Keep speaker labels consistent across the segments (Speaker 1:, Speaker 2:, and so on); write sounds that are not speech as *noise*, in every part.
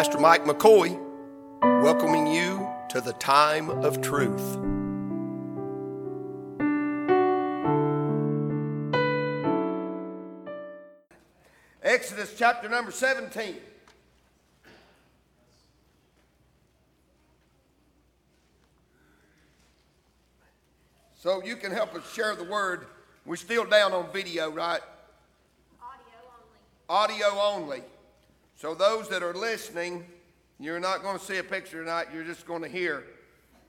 Speaker 1: Pastor Mike McCoy, welcoming you to the time of truth. Exodus chapter number 17. So you can help us share the word. We're still down on video, right?
Speaker 2: Audio only.
Speaker 1: Audio
Speaker 2: only.
Speaker 1: So those that are listening, you're not going to see a picture tonight. You're just going to hear.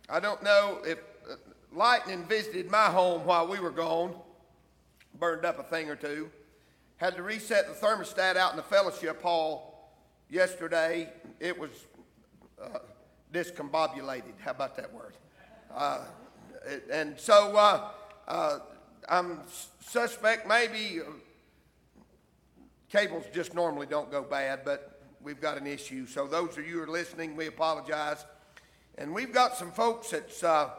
Speaker 1: I don't know if uh, lightning visited my home while we were gone, burned up a thing or two. Had to reset the thermostat out in the fellowship hall yesterday. It was uh, discombobulated. How about that word? Uh, it- and so uh, uh, I'm suspect maybe cables just normally don't go bad, but we've got an issue. So those of you who are listening, we apologize. And we've got some folks that's uh,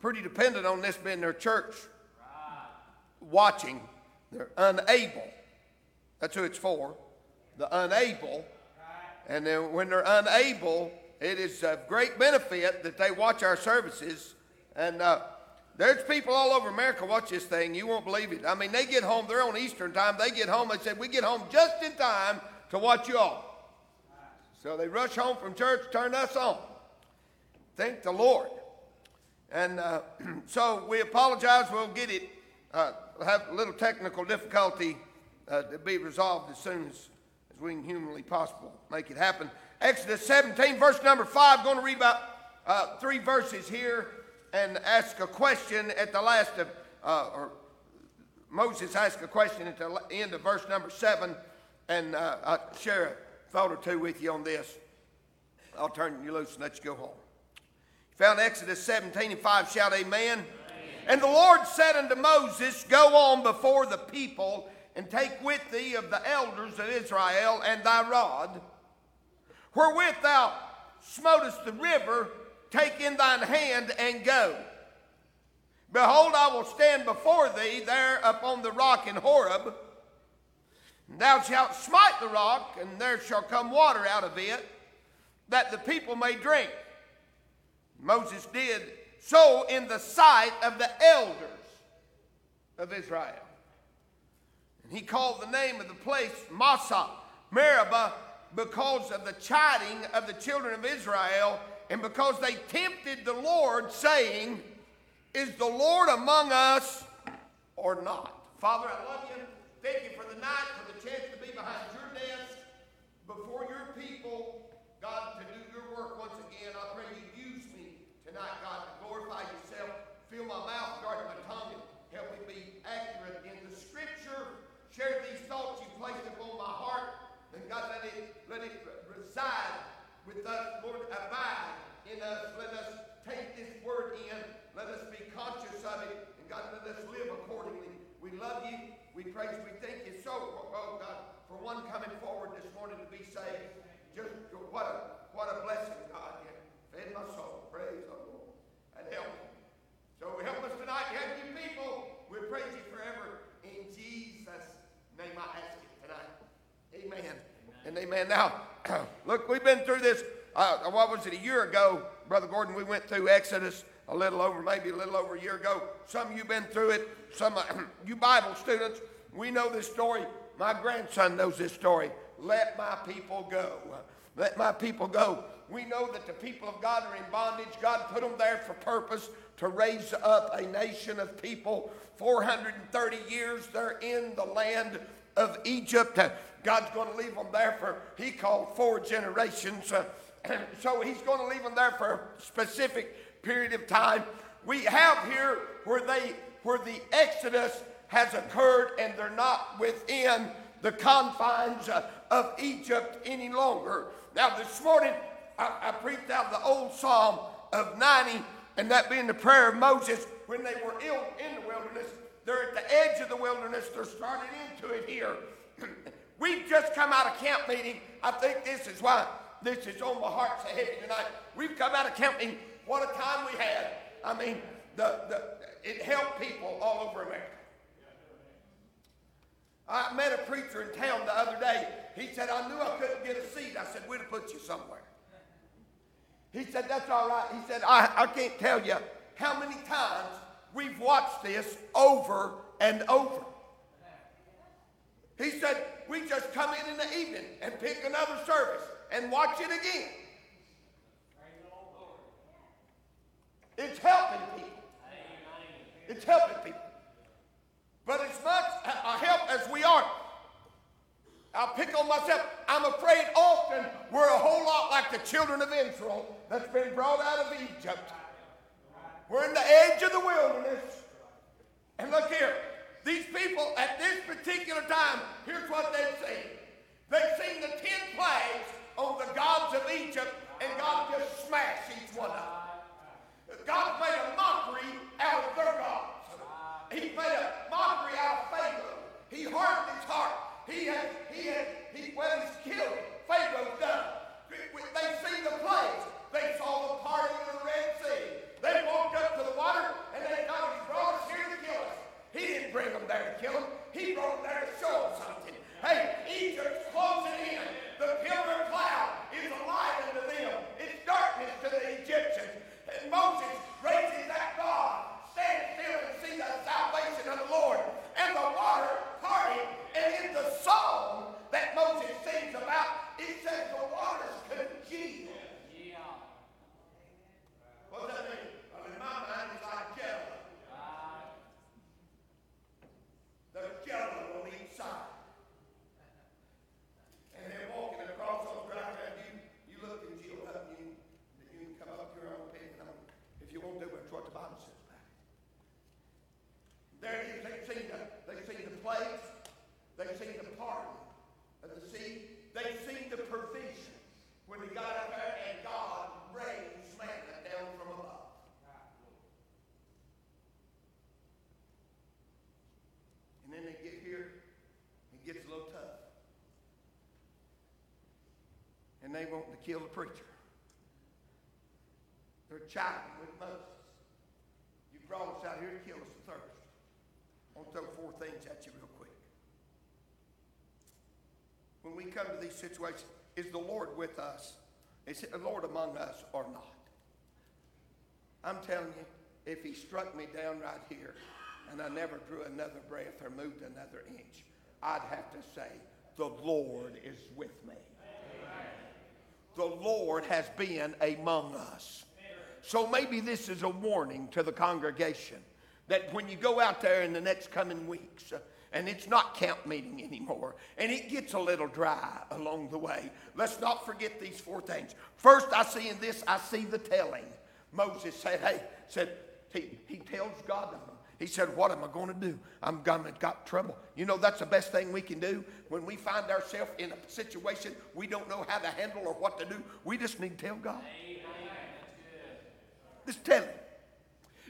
Speaker 1: pretty dependent on this being their church watching. They're unable. That's who it's for. The unable. And then when they're unable, it is of great benefit that they watch our services. And uh, there's people all over America watch this thing. You won't believe it. I mean, they get home. They're on Eastern time. They get home. They said, "We get home just in time to watch you all." So they rush home from church, turn us on. Thank the Lord. And uh, *clears throat* so we apologize. We'll get it. Uh, have a little technical difficulty uh, to be resolved as soon as, as we can humanly possible make it happen. Exodus 17, verse number 5. Going to read about uh, three verses here and ask a question at the last of, uh, or Moses asked a question at the end of verse number 7. And uh, I'll share a thought or two with you on this. I'll turn you loose and let you go home. You Found Exodus 17 and 5, shout amen. And the Lord said unto Moses, Go on before the people, and take with thee of the elders of Israel and thy rod, wherewith thou smotest the river, take in thine hand and go. Behold, I will stand before thee there upon the rock in Horeb. And thou shalt smite the rock, and there shall come water out of it, that the people may drink. Moses did so in the sight of the elders of Israel. And he called the name of the place Massah, Meribah, because of the chiding of the children of Israel, and because they tempted the Lord, saying, Is the Lord among us or not? Father, I love you. Thank you for the night, for the chance to be behind your desk before your people, God, to do your work once again. I pray you use me tonight, God, to glorify yourself. Fill my mouth, guard my tongue, and help me be accurate in the scripture. Share these thoughts you placed upon my heart. And God, let it, let it reside with us. Lord, abide in us. Let us take this word in. Let us be conscious of it. And God, let us live accordingly. We love you. We praise you. We thank you so, oh God, for one coming forward this morning to be saved. Just what a what a blessing, God. You fed my soul. Praise the Lord. And help me. So help us tonight. Help you people. We praise you forever. In Jesus' name I ask it tonight. Amen. And amen. Now, *clears throat* look, we've been through this. Uh, what was it, a year ago, Brother Gordon? We went through Exodus a little over, maybe a little over a year ago. Some of you been through it. Some of *clears throat* you Bible students, we know this story. My grandson knows this story. Let my people go. Let my people go. We know that the people of God are in bondage. God put them there for purpose to raise up a nation of people. 430 years they're in the land of Egypt. God's going to leave them there for, he called four generations. *clears throat* So he's going to leave them there for a specific period of time. We have here where they, where the Exodus has occurred and they're not within the confines uh, of Egypt any longer. Now, this morning, I, I preached out the old Psalm of 90, and that being the prayer of Moses when they were ill in the wilderness. Edge of the wilderness, they're starting into it here. *clears throat* We've just come out of camp meeting. I think this is why this is on my heart's heavy tonight. We've come out of camp meeting. What a time we had. I mean, the, the, it helped people all over America. I met a preacher in town the other day. He said, I knew I couldn't get a seat. I said, We'd have put you somewhere. He said, That's all right. He said, I, I can't tell you how many times we've watched this over and over. He said, We just come in in the evening and pick another service and watch it again. It's helping people. It's helping people. But as much a help as we are, I'll pick on myself. I'm afraid often we're a whole lot like the children of Israel that's been brought out of Egypt. We're in the edge of the wilderness. And look here, these people at this particular time, here's what they've seen. They've seen the ten plagues on the gods of Egypt, and God just smashed each one of them. God made a mockery out of their gods. He made a mockery out of Pharaoh. He hardened his heart. He had, he had, he, well, he's killed. Pharaoh's done. They've seen the plagues. They saw the parting of the Red Sea. They walked up to the water and they thought he brought us here to kill us. He didn't bring them there to kill them. He brought them there to show them something. Hey, Egypt's closing in. The pillar of cloud is a light unto them. It's darkness to the Egyptians. And Moses raises that God stand still and see the salvation of the Lord. And the water parted, and in the song that Moses sings about, it says the waters congealed. Yeah. What does that mean? Well, in my mind, it's like jello. There's jello on each side. And they're walking across those dry ground. You, you look and you up, and you, you can come up to your own opinion. If you won't do it, it's what the Bible says. There it is. They've seen the, they've seen the plagues. They've seen the parting of the sea. They've seen the provision when they got up there and God rains manna down from above. And then they get here, it gets a little tough. And kill the preacher. They're chiding with Moses. You brought us out here to kill us of thirst. I want to throw four things at you real quick. When we come to these situations, is the Lord with us? Is the Lord among us or not? I'm telling you, if he struck me down right here and I never drew another breath or moved another inch, I'd have to say, the Lord is with me. The Lord has been among us. So maybe this is a warning to the congregation that when you go out there in the next coming weeks, uh, and it's not camp meeting anymore, and it gets a little dry along the way, let's not forget these four things. First, I see in this, I see the telling. Moses said, Hey, said, he, he tells God, he said, What am I going to do? I'm gonna got trouble. You know, that's the best thing we can do when we find ourselves in a situation we don't know how to handle or what to do. We just need to tell God. Amen. Just tell him.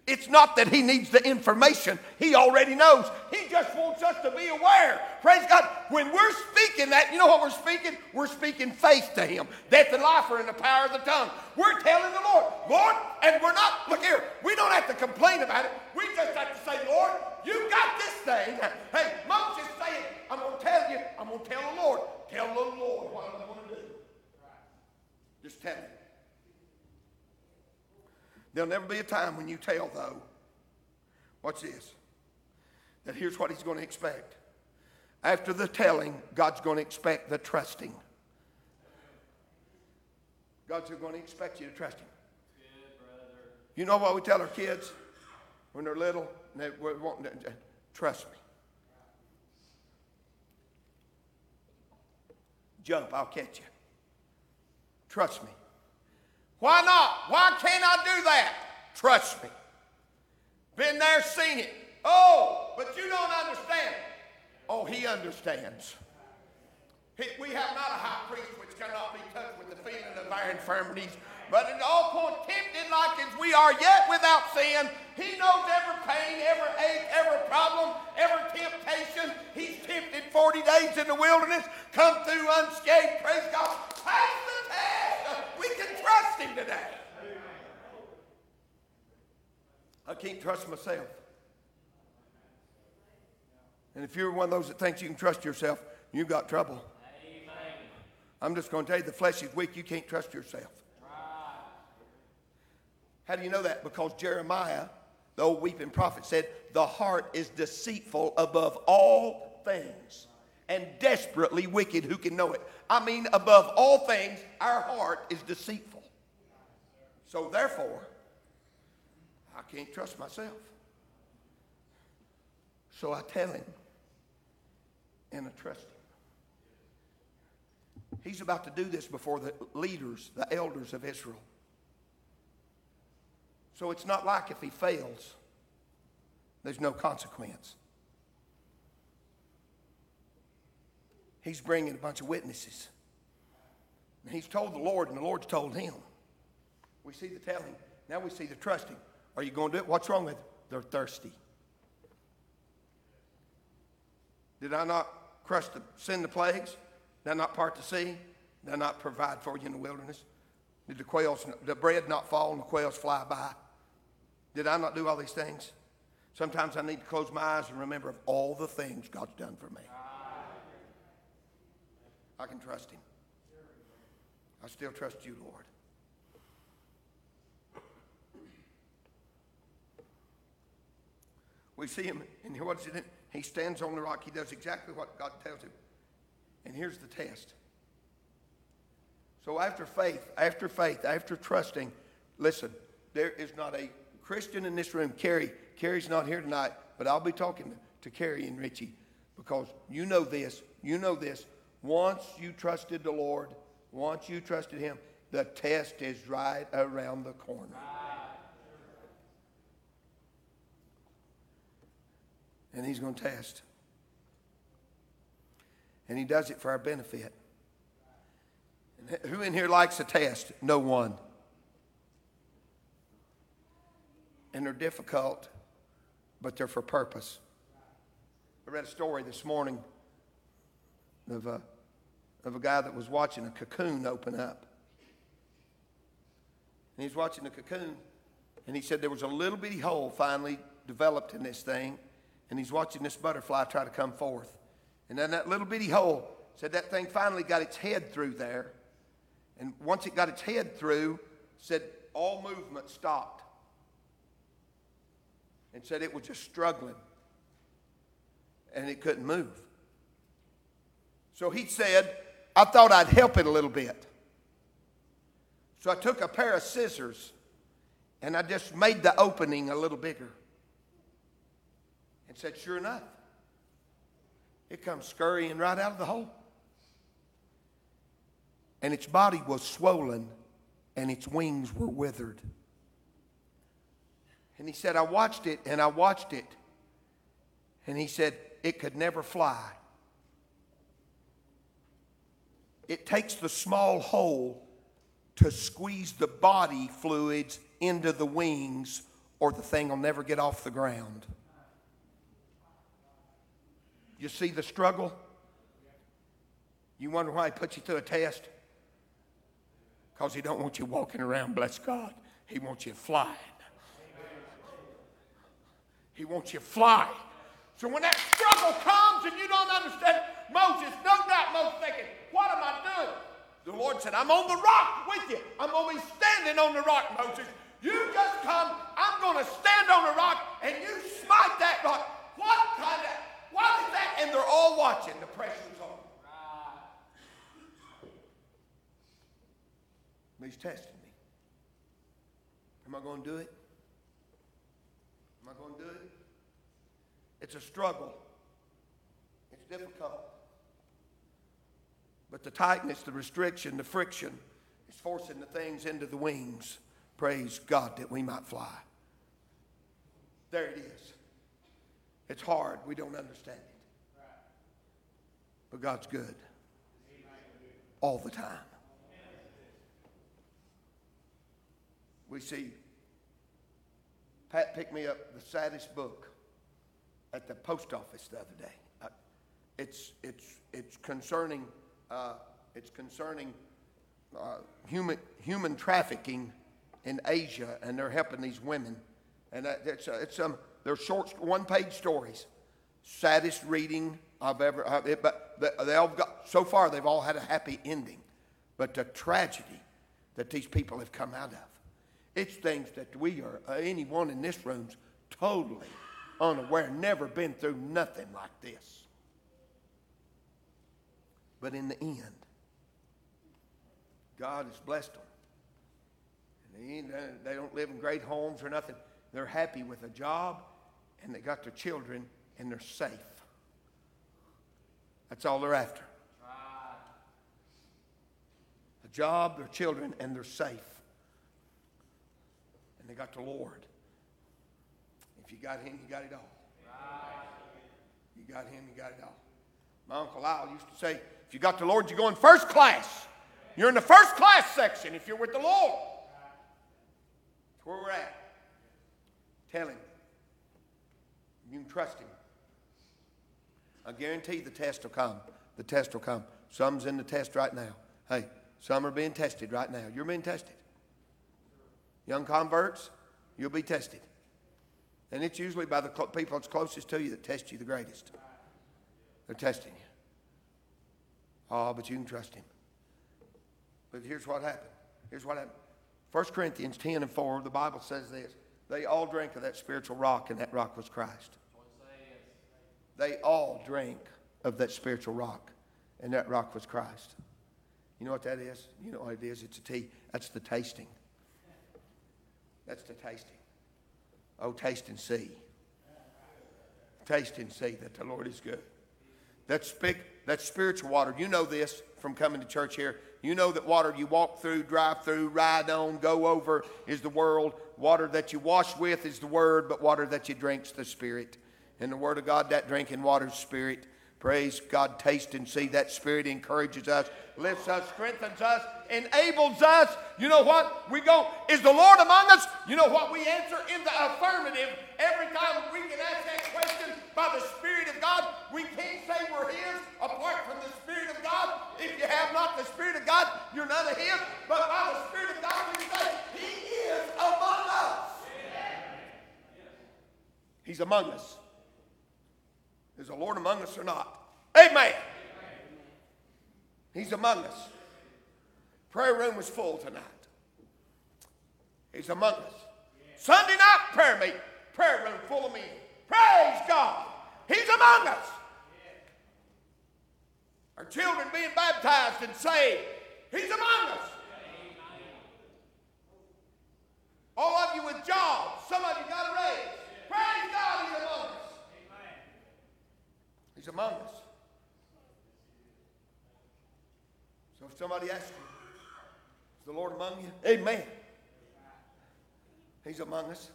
Speaker 1: It's not that he needs the information. He already knows. He just wants us to be aware. Praise God. When we're speaking that, you know what we're speaking? We're speaking faith to him. Death and life are in the power of the tongue. We're telling the Lord, Lord, and we're not, look here, we don't have to complain about it. We just have to say, Lord, you got this thing. Hey, Moses saying, I'm going to tell you, I'm going to tell the Lord. Tell the Lord what I'm going to do. Just tell him. There'll never be a time when you tell, though, watch this, that here's what he's going to expect. After the telling, God's going to expect the trusting. God's going to expect you to trust Him. you know what we tell our kids when they're little? And they want to, trust me. Jump, I'll catch you. Trust me. Why not? Why can't I do that? Trust me. Been there, seen it. Oh, but you don't understand. Oh, he understands. He, we have not a high priest which cannot be touched with the feeling of our infirmities, but in all points tempted like as we are, yet without sin. He knows every pain, every ache, every problem, every temptation. He's tempted 40 days in the wilderness, come through unscathed. Praise God. Pass the test. We can trust him today. I can't trust myself. And if you're one of those that thinks you can trust yourself, you've got trouble. I'm just going to tell you the flesh is weak. You can't trust yourself. How do you know that? Because Jeremiah, the old weeping prophet, said, The heart is deceitful above all things and desperately wicked. Who can know it? I mean, above all things, our heart is deceitful. So therefore, I can't trust myself. So I tell him, and I trust him. He's about to do this before the leaders, the elders of Israel. So it's not like if he fails, there's no consequence. He's bringing a bunch of witnesses. And he's told the Lord, and the Lord's told him. We see the telling. Now we see the trusting. Are you going to do it? What's wrong with it? They're thirsty. Did I not crush the send the plagues? Did I not part the sea? Did I not provide for you in the wilderness? Did the quails, the bread not fall and the quails fly by? Did I not do all these things? Sometimes I need to close my eyes and remember of all the things God's done for me. I can trust Him. I still trust you, Lord. We see him, and what does he do? He stands on the rock. He does exactly what God tells him. And here's the test. So after faith, after faith, after trusting, listen, there is not a Christian in this room. Carrie, Carrie's not here tonight, but I'll be talking to Carrie and Richie because you know this. You know this. Once you trusted the Lord, once you trusted Him, the test is right around the corner. And He's going to test. And He does it for our benefit. And who in here likes a test? No one. And they're difficult, but they're for purpose. I read a story this morning of a, of a guy that was watching a cocoon open up. And he's watching the cocoon, and he said there was a little bitty hole finally developed in this thing, and he's watching this butterfly try to come forth. And then that little bitty hole said that thing finally got its head through there. And once it got its head through, said all movement stopped. And said it was just struggling. And it couldn't move. So he said, I thought I'd help it a little bit. So I took a pair of scissors and I just made the opening a little bigger and said, Sure enough, it comes scurrying right out of the hole. And its body was swollen and its wings were withered. And he said, I watched it and I watched it. And he said, it could never fly. It takes the small hole to squeeze the body fluids into the wings, or the thing will never get off the ground. You see the struggle? You wonder why he puts you through a test? Because he don't want you walking around, bless God. He wants you flying. He wants you flying. So when that struggle comes and you don't understand, Moses, no doubt Moses thinking, what am I doing? The Lord said, I'm on the rock with you. I'm be standing on the rock, Moses. You just come, I'm going to stand on the rock and you smite that rock. What kind of what is that? And they're all watching. The pressure's on. But he's testing me. Am I going to do it? Am I going to do it? It's a struggle. It's difficult. But the tightness, the restriction, the friction is forcing the things into the wings. Praise God that we might fly. There it is. It's hard. We don't understand it. But God's good all the time. We see Pat picked me up the saddest book at the post office the other day. Uh, it's, it's, it's concerning, uh, it's concerning uh, human, human trafficking in Asia, and they're helping these women. And it's, it's some they're short, one page stories. saddest reading I've ever. But they all got so far. They've all had a happy ending, but the tragedy that these people have come out of, it's things that we are. Uh, anyone in this room's totally unaware, never been through nothing like this. But in the end, God has blessed them. And they, they don't live in great homes or nothing. They're happy with a job, and they got their children, and they're safe. That's all they're after. A job, their children, and they're safe. And they got the Lord. If you got Him, you got it all. You got Him, you got it all. My Uncle Al used to say, if you got the Lord, you go in first class. You're in the first class section if you're with the Lord. That's where we're at. Tell Him. You can trust Him. I guarantee the test will come. The test will come. Some's in the test right now. Hey, some are being tested right now. You're being tested. Young converts, you'll be tested. And it's usually by the people that's closest to you that test you the greatest. They're testing you. Oh, but you can trust him. But here's what happened. Here's what happened. 1 Corinthians 10 and 4, the Bible says this. They all drank of that spiritual rock, and that rock was Christ. They all drank of that spiritual rock, and that rock was Christ. You know what that is? You know what it is? It's a tea. That's the tasting. That's the tasting. Oh, taste and see. Taste and see that the Lord is good. That's, that's spiritual water. You know this from coming to church here. You know that water you walk through, drive through, ride on, go over is the world. Water that you wash with is the word, but water that you drink's the spirit. And the word of God, that drinking water is spirit. Praise God, taste and see. That Spirit encourages us, lifts us, strengthens us, enables us. You know what? We go, is the Lord among us? You know what? We answer in the affirmative every time we can ask that question by the Spirit of God. We can't say we're His apart from the Spirit of God. If you have not the Spirit of God, you're none of His. But by the Spirit of God, we say, He is among us. He's among us. Is the Lord among us or not? Amen. He's among us. Prayer room was full tonight. He's among us. Sunday night prayer meeting, prayer room full of men. Praise God. He's among us. Our children being baptized and saved. He's among us. All of you with jobs. Some of you got a raise. Praise God, He's among us. He's among us. So if somebody asks you, is the Lord among you? Amen. He's among us.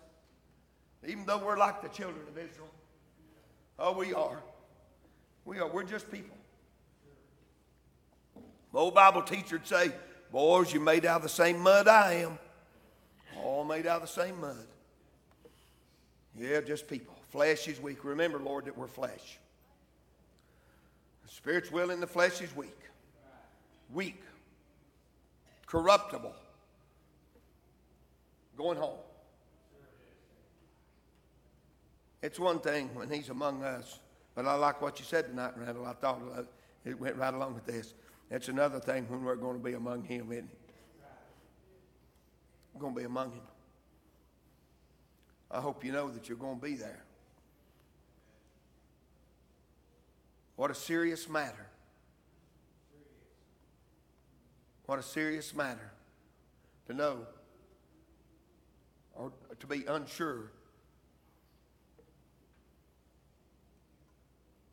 Speaker 1: Even though we're like the children of Israel. Oh, we are. We are. We're just people. The old Bible teacher would say, Boys, you're made out of the same mud I am. All made out of the same mud. Yeah, just people. Flesh is weak. Remember, Lord, that we're flesh. The spirit's willing, the flesh is weak. Weak. Corruptible. Going home. It's one thing when he's among us, but I like what you said tonight, Randall. I thought it went right along with this. It's another thing when we're going to be among him, isn't it? We're going to be among him. I hope you know that you're going to be there. What a serious matter. What a serious matter to know or to be unsure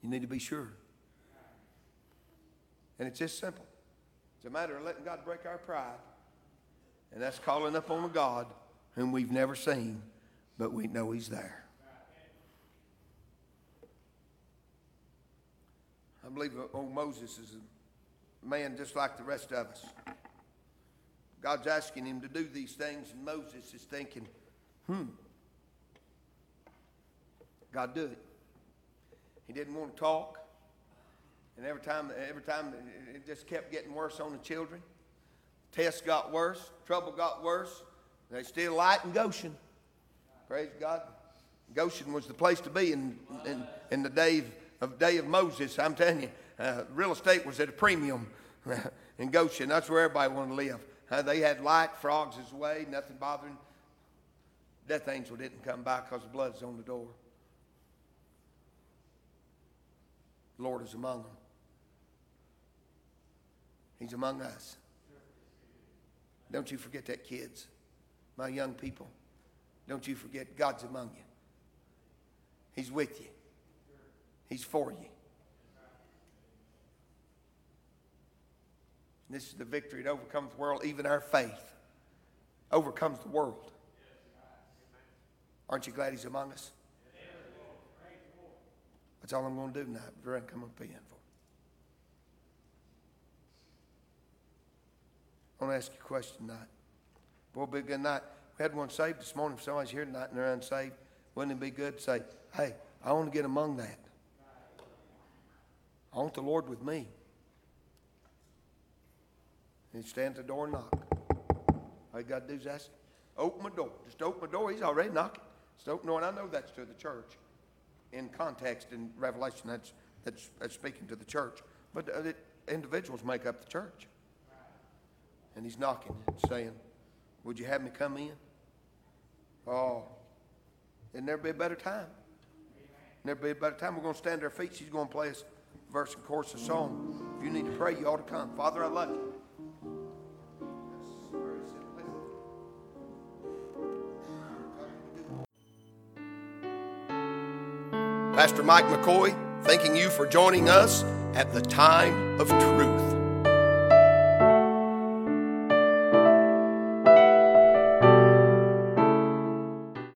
Speaker 1: You need to be sure. And it's just simple. It's a matter of letting God break our pride. And that's calling up on a God whom we've never seen, but we know He's there. I believe old Moses is a man just like the rest of us. God's asking him to do these things, and Moses is thinking, hmm, God, do it. He didn't want to talk. And every time, every time it just kept getting worse on the children. Tests got worse, trouble got worse. They still light in Goshen. Praise God. Goshen was the place to be in, in, in the day of, day of Moses. I'm telling you, uh, real estate was at a premium *laughs* in Goshen. That's where everybody wanted to live. Uh, they had light, frogs is way, nothing bothering. Death angel didn't come by because the blood's on the door. The Lord is among them. He's among us. Don't you forget that, kids. My young people. Don't you forget God's among you. He's with you. He's for you. This is the victory that overcomes the world. Even our faith overcomes the world. Aren't you glad He's among us? That's all I'm going to do tonight. Brother, come up in for. I want to ask you a question tonight. Boy, be good night. We had one saved this morning. If somebody's here tonight and they're unsaved, wouldn't it be good to say, hey, I want to get among that? I want the Lord with me. And stands at the door and knock. All you got to do is ask, open my door. Just open my door. He's already knocking. Just open the door. And I know that's to the church. In context, in Revelation, that's, that's, that's speaking to the church. But uh, individuals make up the church. And he's knocking, saying, Would you have me come in? Oh, it'd never be a better time. Never be a better time. We're going to stand at our feet. She's going to play us verse and chorus of song. If you need to pray, you ought to come. Father, I love you. Pastor Mike McCoy, thanking you for joining us at the time of truth.